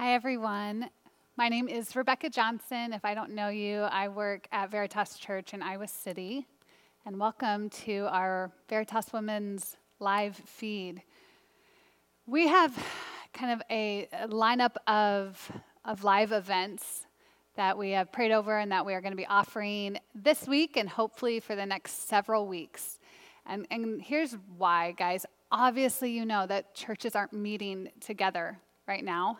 Hi, everyone. My name is Rebecca Johnson. If I don't know you, I work at Veritas Church in Iowa City. And welcome to our Veritas Women's live feed. We have kind of a, lineup of, of live events that we have prayed over and that we are going to be offering this week and hopefully for the next several weeks. And, and here's why, guys. Obviously, you know that churches aren't meeting together right now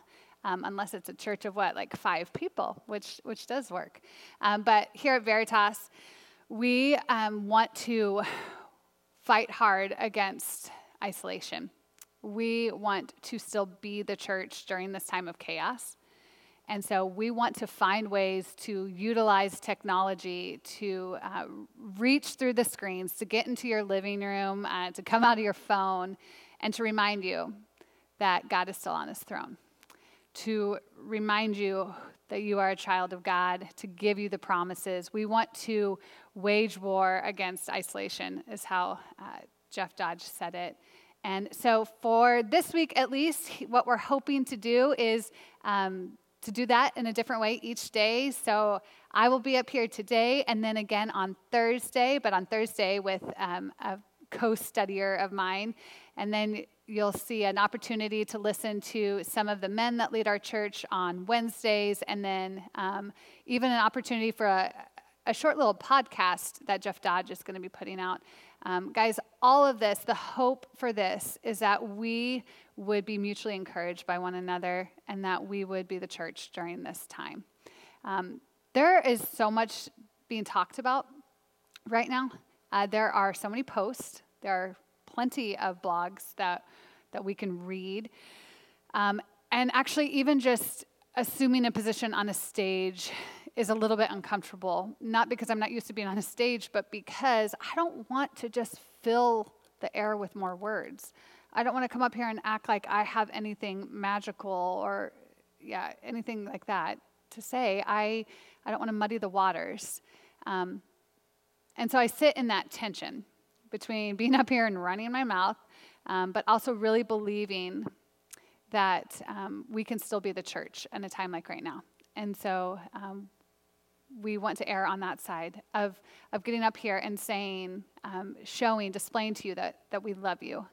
um, unless it's a church of what, like five people, which, which does work. Um, but here at Veritas, we um, want to fight hard against isolation. We want to still be the church during this time of chaos. And so we want to find ways to utilize technology to uh, reach through the screens, to get into your living room, uh, to come out of your phone, and to remind you that God is still on his throne to remind you that you are a child of God, to give you the promises. We want to wage war against isolation, is how uh, Jeff Dodge said it. And so, for this week at least, what we're hoping to do is um, to do that in a different way each day. So, I will be up here today and then again on Thursday, but on Thursday with um, a co studier of mine. And then you'll see an opportunity to listen to some of the men that lead our church on Wednesdays, and then um, even an opportunity for a, a, short little podcast that Jeff Dodge is going to be putting out. Um, guys, all of this, the hope for this is that we would be mutually encouraged by one another and that we would be the church during this time. Um, there is so much being talked about right now. Uh, there are so many posts. There are plenty of blogs that, that we can read. Um, and actually, even just assuming a position on a stage is a little bit uncomfortable. Not because I'm not used to being on a stage, but because I don't want to just fill the air with more words. I don't want to come up here and act like I have anything magical or, yeah, anything like that to say. I, I don't want to muddy the waters. Um, and so I sit in that tension between being up here and running my mouth, um, but also really believing that um, we can still be the church in a time like right now. And so um, we want to err on that side of, of getting up here and saying, um, showing, displaying to you that, that we love you.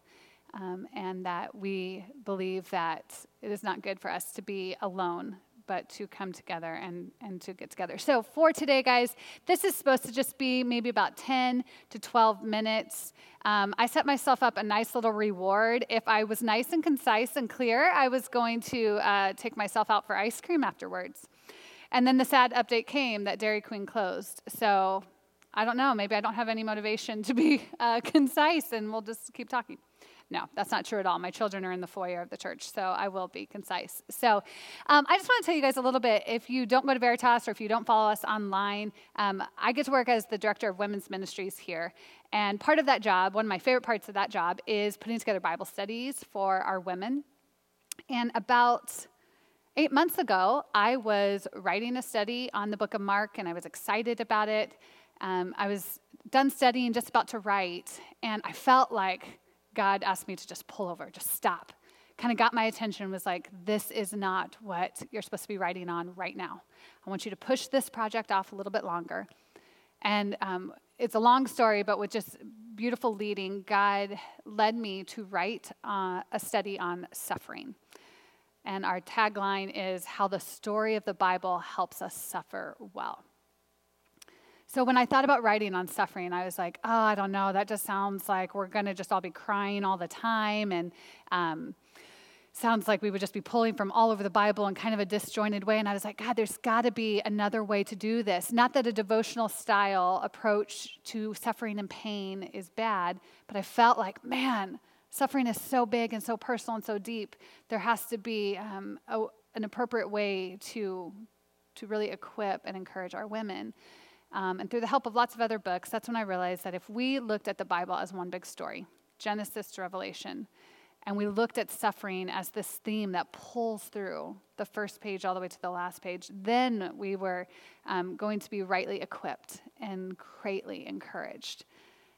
Um, and that we believe that it is not good for us to be alone but to come together and, and to get together. So, for today, guys, this is supposed to just be maybe about 10 to 12 minutes. Um, I set myself up a nice little reward. If I was nice and concise and clear, I was going to uh, take myself out for ice cream afterwards. And then the sad update came that Dairy Queen closed. So, I don't know. Maybe I don't have any motivation to be uh, concise, and we'll just keep talking. No, that's not true at all. My children are in the foyer of the church, so I will be concise. So um, I just want to tell you guys a little bit. If you don't go to Veritas or if you don't follow us online, um, I get to work as the director of women's ministries here. And part of that job, one of my favorite parts of that job, is putting together Bible studies for our women. And about eight months ago, I was writing a study on the book of Mark, and I was excited about it. Um, I was done studying, just about to write, and I felt like God asked me to just pull over, just stop. Kind of got my attention, was like, this is not what you're supposed to be writing on right now. I want you to push this project off a little bit longer. And um, it's a long story, but with just beautiful leading, God led me to write uh, a study on suffering. And our tagline is How the Story of the Bible Helps Us Suffer Well. So when I thought about writing on suffering, I was like, oh, I don't know. That just sounds like we're going to just all be crying all the time. And um, sounds like we would just be pulling from all over the Bible in kind of a disjointed way. And I was like, God, there's got to be another way to do this. Not that a devotional style approach to suffering and pain is bad, but I felt like, man, suffering is so big and so personal and so deep. There has to be um, a, an appropriate way to, to really equip and encourage our women. Um, and through the help of lots of other books, that's when I realized that if we looked at the Bible as one big story, Genesis to Revelation, and we looked at suffering as this theme that pulls through the first page all the way to the last page, then we were um, going to be rightly equipped and greatly encouraged.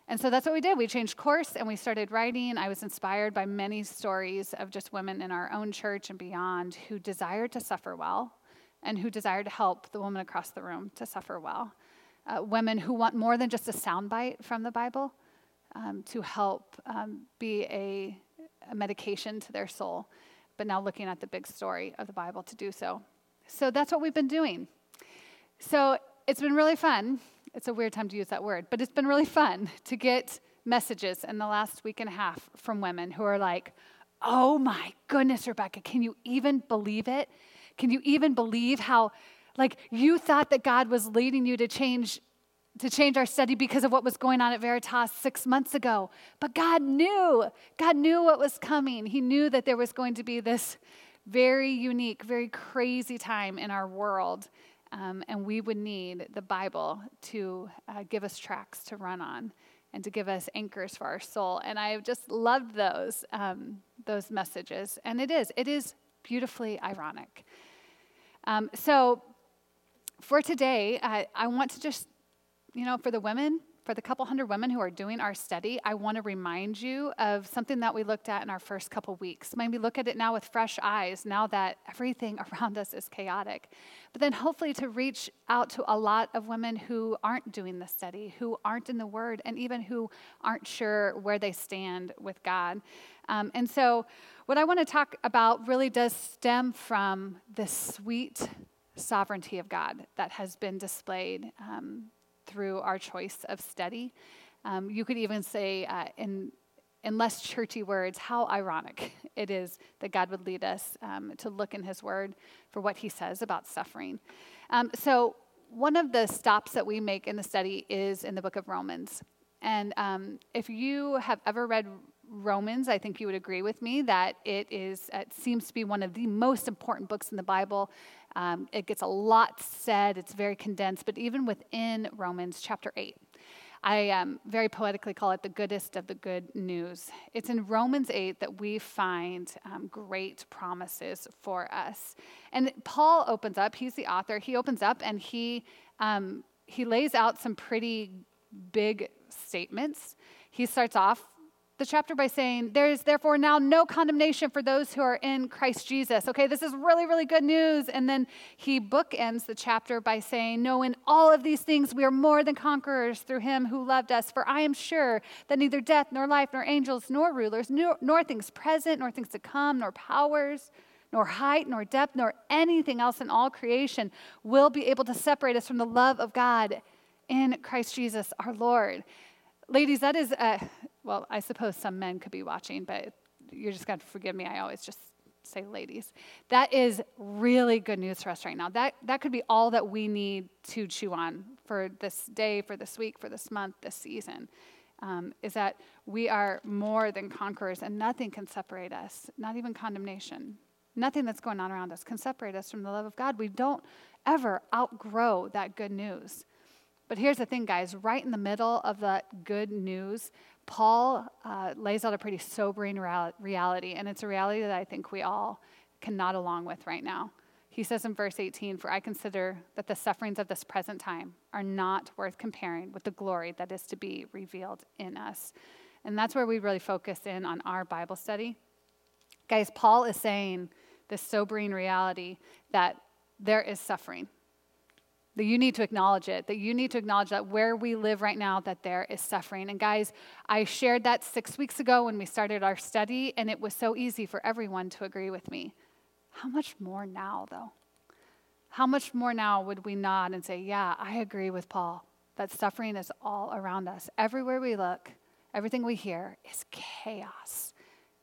And so that's what we did. We changed course and we started writing. I was inspired by many stories of just women in our own church and beyond who desired to suffer well and who desired to help the woman across the room to suffer well. Uh, women who want more than just a soundbite from the Bible um, to help um, be a, a medication to their soul, but now looking at the big story of the Bible to do so. So that's what we've been doing. So it's been really fun. It's a weird time to use that word, but it's been really fun to get messages in the last week and a half from women who are like, oh my goodness, Rebecca, can you even believe it? Can you even believe how, like, you thought that God was leading you to change to change our study because of what was going on at Veritas six months ago. But God knew. God knew what was coming. He knew that there was going to be this very unique, very crazy time in our world. Um, and we would need the Bible to uh, give us tracks to run on and to give us anchors for our soul. And I just loved those, um, those messages. And it is, it is beautifully ironic. Um, so for today, I, I want to just, you know, for the women, for the couple hundred women who are doing our study, I want to remind you of something that we looked at in our first couple weeks. Maybe look at it now with fresh eyes, now that everything around us is chaotic. But then hopefully to reach out to a lot of women who aren't doing the study, who aren't in the Word, and even who aren't sure where they stand with God. Um, and so, what I want to talk about really does stem from the sweet sovereignty of God that has been displayed um, through our choice of study. Um, you could even say, uh, in, in less churchy words, how ironic it is that God would lead us um, to look in His Word for what He says about suffering. Um, so, one of the stops that we make in the study is in the book of Romans. And um, if you have ever read Romans, I think you would agree with me that it is it seems to be one of the most important books in the Bible. Um, it gets a lot said, it's very condensed, but even within Romans chapter 8, I um, very poetically call it the goodest of the good news. It's in Romans 8 that we find um, great promises for us. And Paul opens up, he's the author, he opens up and he, um, he lays out some pretty big statements. He starts off the chapter by saying, There is therefore now no condemnation for those who are in Christ Jesus. Okay, this is really, really good news. And then he bookends the chapter by saying, No, in all of these things we are more than conquerors through him who loved us. For I am sure that neither death, nor life, nor angels, nor rulers, nor, nor things present, nor things to come, nor powers, nor height, nor depth, nor anything else in all creation will be able to separate us from the love of God in Christ Jesus our Lord. Ladies, that is, a, well, I suppose some men could be watching, but you're just going to forgive me. I always just say ladies. That is really good news for us right now. That, that could be all that we need to chew on for this day, for this week, for this month, this season. Um, is that we are more than conquerors and nothing can separate us, not even condemnation. Nothing that's going on around us can separate us from the love of God. We don't ever outgrow that good news. But here's the thing, guys right in the middle of that good news, Paul uh, lays out a pretty sobering reality, and it's a reality that I think we all can nod along with right now. He says in verse 18, For I consider that the sufferings of this present time are not worth comparing with the glory that is to be revealed in us. And that's where we really focus in on our Bible study. Guys, Paul is saying this sobering reality that there is suffering that you need to acknowledge it that you need to acknowledge that where we live right now that there is suffering. And guys i shared that six weeks ago when we started our study and it was so easy for everyone to agree with me. How much more now though? How much more now would we nod and say yeah i agree with paul that suffering is all around us. Everywhere we look everything we hear is chaos.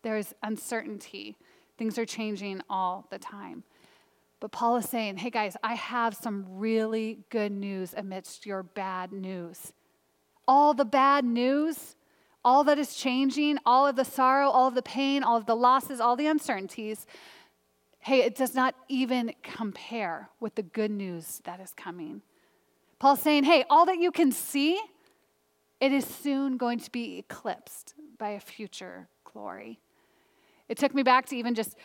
There's uncertainty. Things are changing all the time but Paul is saying, hey guys, I have some really good news amidst your bad news. All the bad news, all that is changing, all of the sorrow, all of the pain, all of the losses, all the uncertainties, hey, it does not even compare with the good news that is coming. Paul's saying, hey, all that you can see, it is soon going to be eclipsed by a future glory. It took me back to even just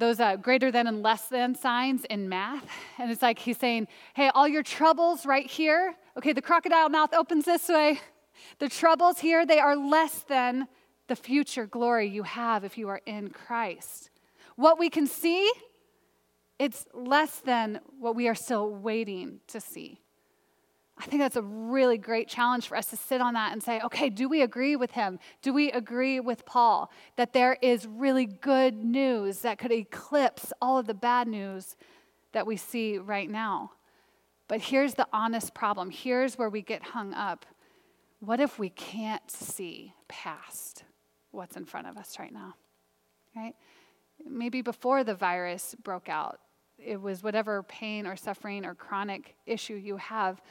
those uh, greater than and less than signs in math. And it's like he's saying, hey, all your troubles right here, okay, the crocodile mouth opens this way. The troubles here, they are less than the future glory you have if you are in Christ. What we can see, it's less than what we are still waiting to see. I think that's a really great challenge for us to sit on that and say, okay, do we agree with him? Do we agree with Paul that there is really good news that could eclipse all of the bad news that we see right now? But here's the honest problem. Here's where we get hung up. What if we can't see past what's in front of us right now? Right? Maybe before the virus broke out, it was whatever pain or suffering or chronic issue you have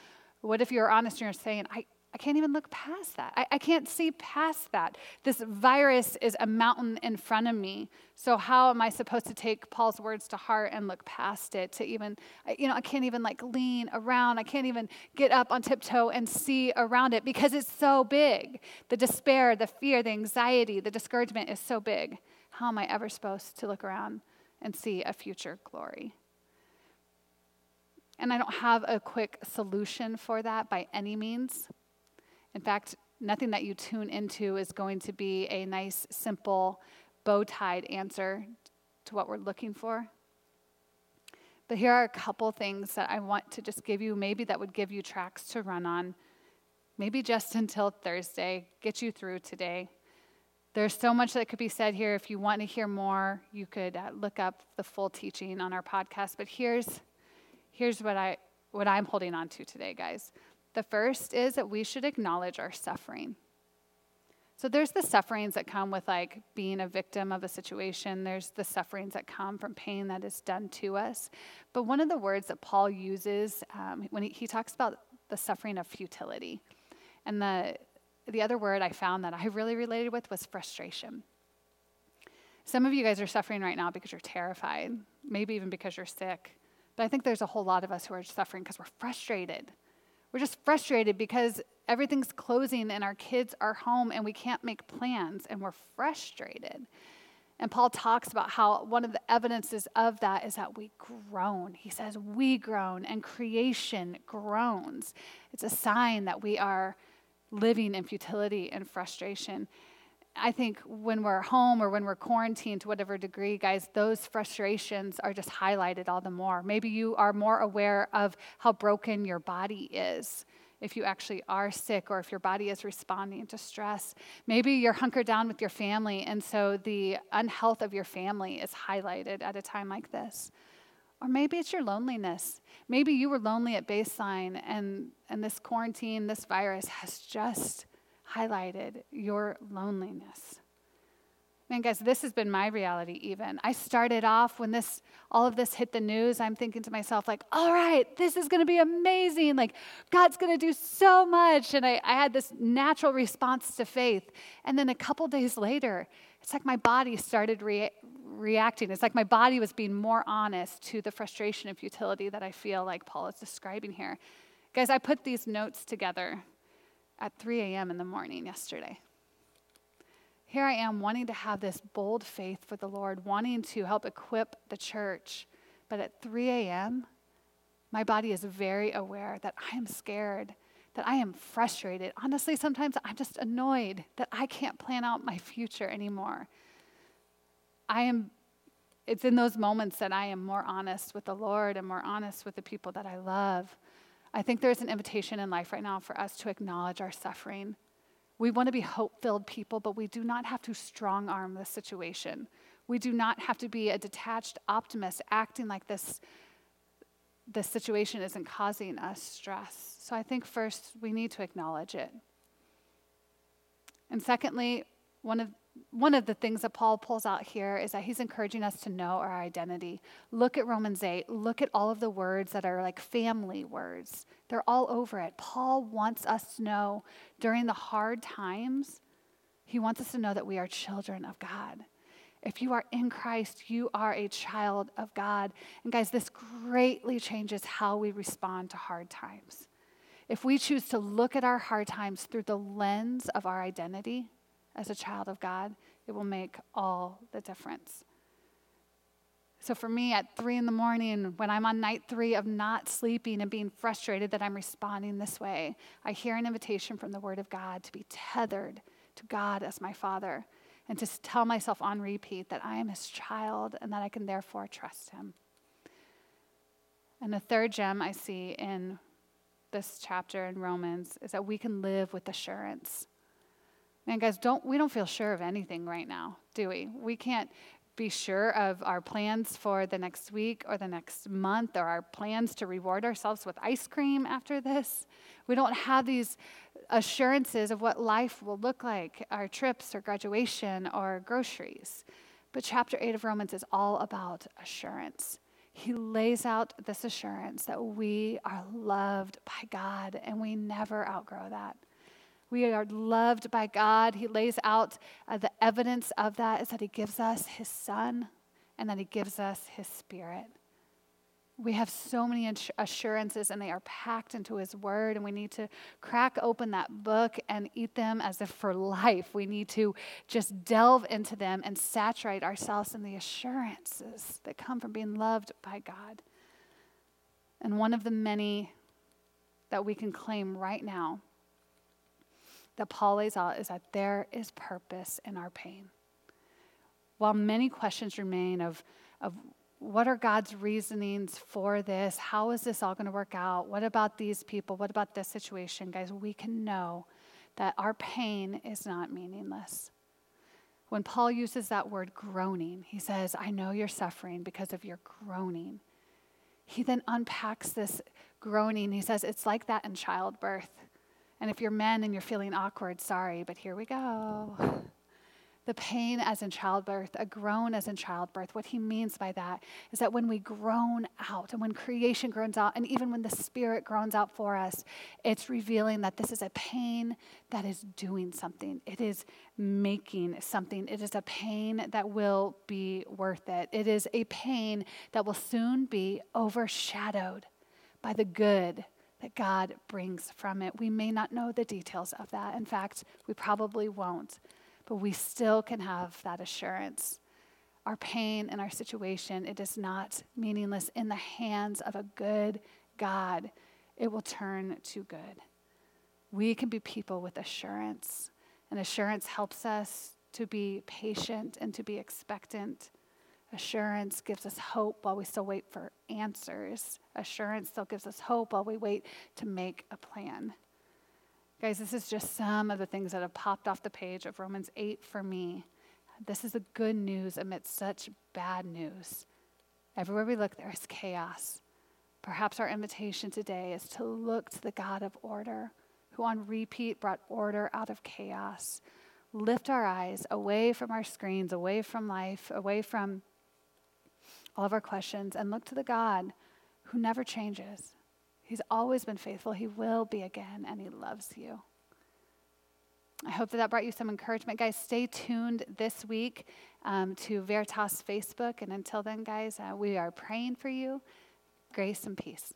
what if you're honest and you're saying, I, I can't even look past that. I, I can't see past that. This virus is a mountain in front of me. So, how am I supposed to take Paul's words to heart and look past it to even, you know, I can't even like lean around. I can't even get up on tiptoe and see around it because it's so big. The despair, the fear, the anxiety, the discouragement is so big. How am I ever supposed to look around and see a future glory? And I don't have a quick solution for that by any means. In fact, nothing that you tune into is going to be a nice, simple, bow tied answer to what we're looking for. But here are a couple things that I want to just give you, maybe that would give you tracks to run on, maybe just until Thursday, get you through today. There's so much that could be said here. If you want to hear more, you could uh, look up the full teaching on our podcast. But here's Here's what, I, what I'm holding on to today, guys. The first is that we should acknowledge our suffering. So there's the sufferings that come with like being a victim of a situation. There's the sufferings that come from pain that is done to us. But one of the words that Paul uses um, when he, he talks about the suffering of futility, and the the other word I found that I really related with was frustration. Some of you guys are suffering right now because you're terrified, maybe even because you're sick. But I think there's a whole lot of us who are suffering because we're frustrated. We're just frustrated because everything's closing and our kids are home and we can't make plans and we're frustrated. And Paul talks about how one of the evidences of that is that we groan. He says, We groan and creation groans. It's a sign that we are living in futility and frustration. I think when we're home or when we're quarantined to whatever degree, guys, those frustrations are just highlighted all the more. Maybe you are more aware of how broken your body is if you actually are sick or if your body is responding to stress. Maybe you're hunkered down with your family, and so the unhealth of your family is highlighted at a time like this. Or maybe it's your loneliness. Maybe you were lonely at baseline, and, and this quarantine, this virus has just highlighted your loneliness. Man, guys, this has been my reality even. I started off when this all of this hit the news, I'm thinking to myself, like, all right, this is gonna be amazing. Like, God's gonna do so much. And I, I had this natural response to faith. And then a couple days later, it's like my body started re- reacting. It's like my body was being more honest to the frustration and futility that I feel like Paul is describing here. Guys, I put these notes together at 3 a.m. in the morning yesterday. Here I am wanting to have this bold faith for the Lord, wanting to help equip the church. But at 3 a.m., my body is very aware that I am scared, that I am frustrated. Honestly, sometimes I'm just annoyed that I can't plan out my future anymore. I am it's in those moments that I am more honest with the Lord and more honest with the people that I love. I think there's an invitation in life right now for us to acknowledge our suffering. We want to be hope filled people, but we do not have to strong arm the situation. We do not have to be a detached optimist acting like this, this situation isn't causing us stress. So I think first we need to acknowledge it. And secondly, one of one of the things that Paul pulls out here is that he's encouraging us to know our identity. Look at Romans 8. Look at all of the words that are like family words. They're all over it. Paul wants us to know during the hard times, he wants us to know that we are children of God. If you are in Christ, you are a child of God. And guys, this greatly changes how we respond to hard times. If we choose to look at our hard times through the lens of our identity, as a child of God, it will make all the difference. So for me, at three in the morning, when I'm on night three of not sleeping and being frustrated that I'm responding this way, I hear an invitation from the Word of God to be tethered to God as my Father and to tell myself on repeat that I am His child and that I can therefore trust Him. And the third gem I see in this chapter in Romans is that we can live with assurance. Man, guys, don't we don't feel sure of anything right now, do we? We can't be sure of our plans for the next week or the next month or our plans to reward ourselves with ice cream after this. We don't have these assurances of what life will look like, our trips or graduation or groceries. But chapter 8 of Romans is all about assurance. He lays out this assurance that we are loved by God and we never outgrow that. We are loved by God. He lays out uh, the evidence of that is that He gives us His Son and that He gives us His Spirit. We have so many assurances, and they are packed into His Word, and we need to crack open that book and eat them as if for life. We need to just delve into them and saturate ourselves in the assurances that come from being loved by God. And one of the many that we can claim right now that Paul lays out is that there is purpose in our pain. While many questions remain of, of what are God's reasonings for this? How is this all going to work out? What about these people? What about this situation? Guys, we can know that our pain is not meaningless. When Paul uses that word groaning, he says, I know you're suffering because of your groaning. He then unpacks this groaning. He says, It's like that in childbirth. And if you're men and you're feeling awkward, sorry, but here we go. The pain as in childbirth, a groan as in childbirth. What he means by that is that when we groan out, and when creation groans out, and even when the Spirit groans out for us, it's revealing that this is a pain that is doing something. It is making something. It is a pain that will be worth it. It is a pain that will soon be overshadowed by the good that God brings from it. We may not know the details of that. In fact, we probably won't, but we still can have that assurance. Our pain and our situation, it is not meaningless in the hands of a good God. It will turn to good. We can be people with assurance, and assurance helps us to be patient and to be expectant. Assurance gives us hope while we still wait for answers. Assurance still gives us hope while we wait to make a plan. Guys, this is just some of the things that have popped off the page of Romans 8 for me. This is the good news amidst such bad news. Everywhere we look, there is chaos. Perhaps our invitation today is to look to the God of order, who on repeat brought order out of chaos. Lift our eyes away from our screens, away from life, away from all of our questions and look to the God who never changes. He's always been faithful. He will be again, and He loves you. I hope that that brought you some encouragement. Guys, stay tuned this week um, to Veritas Facebook. And until then, guys, uh, we are praying for you. Grace and peace.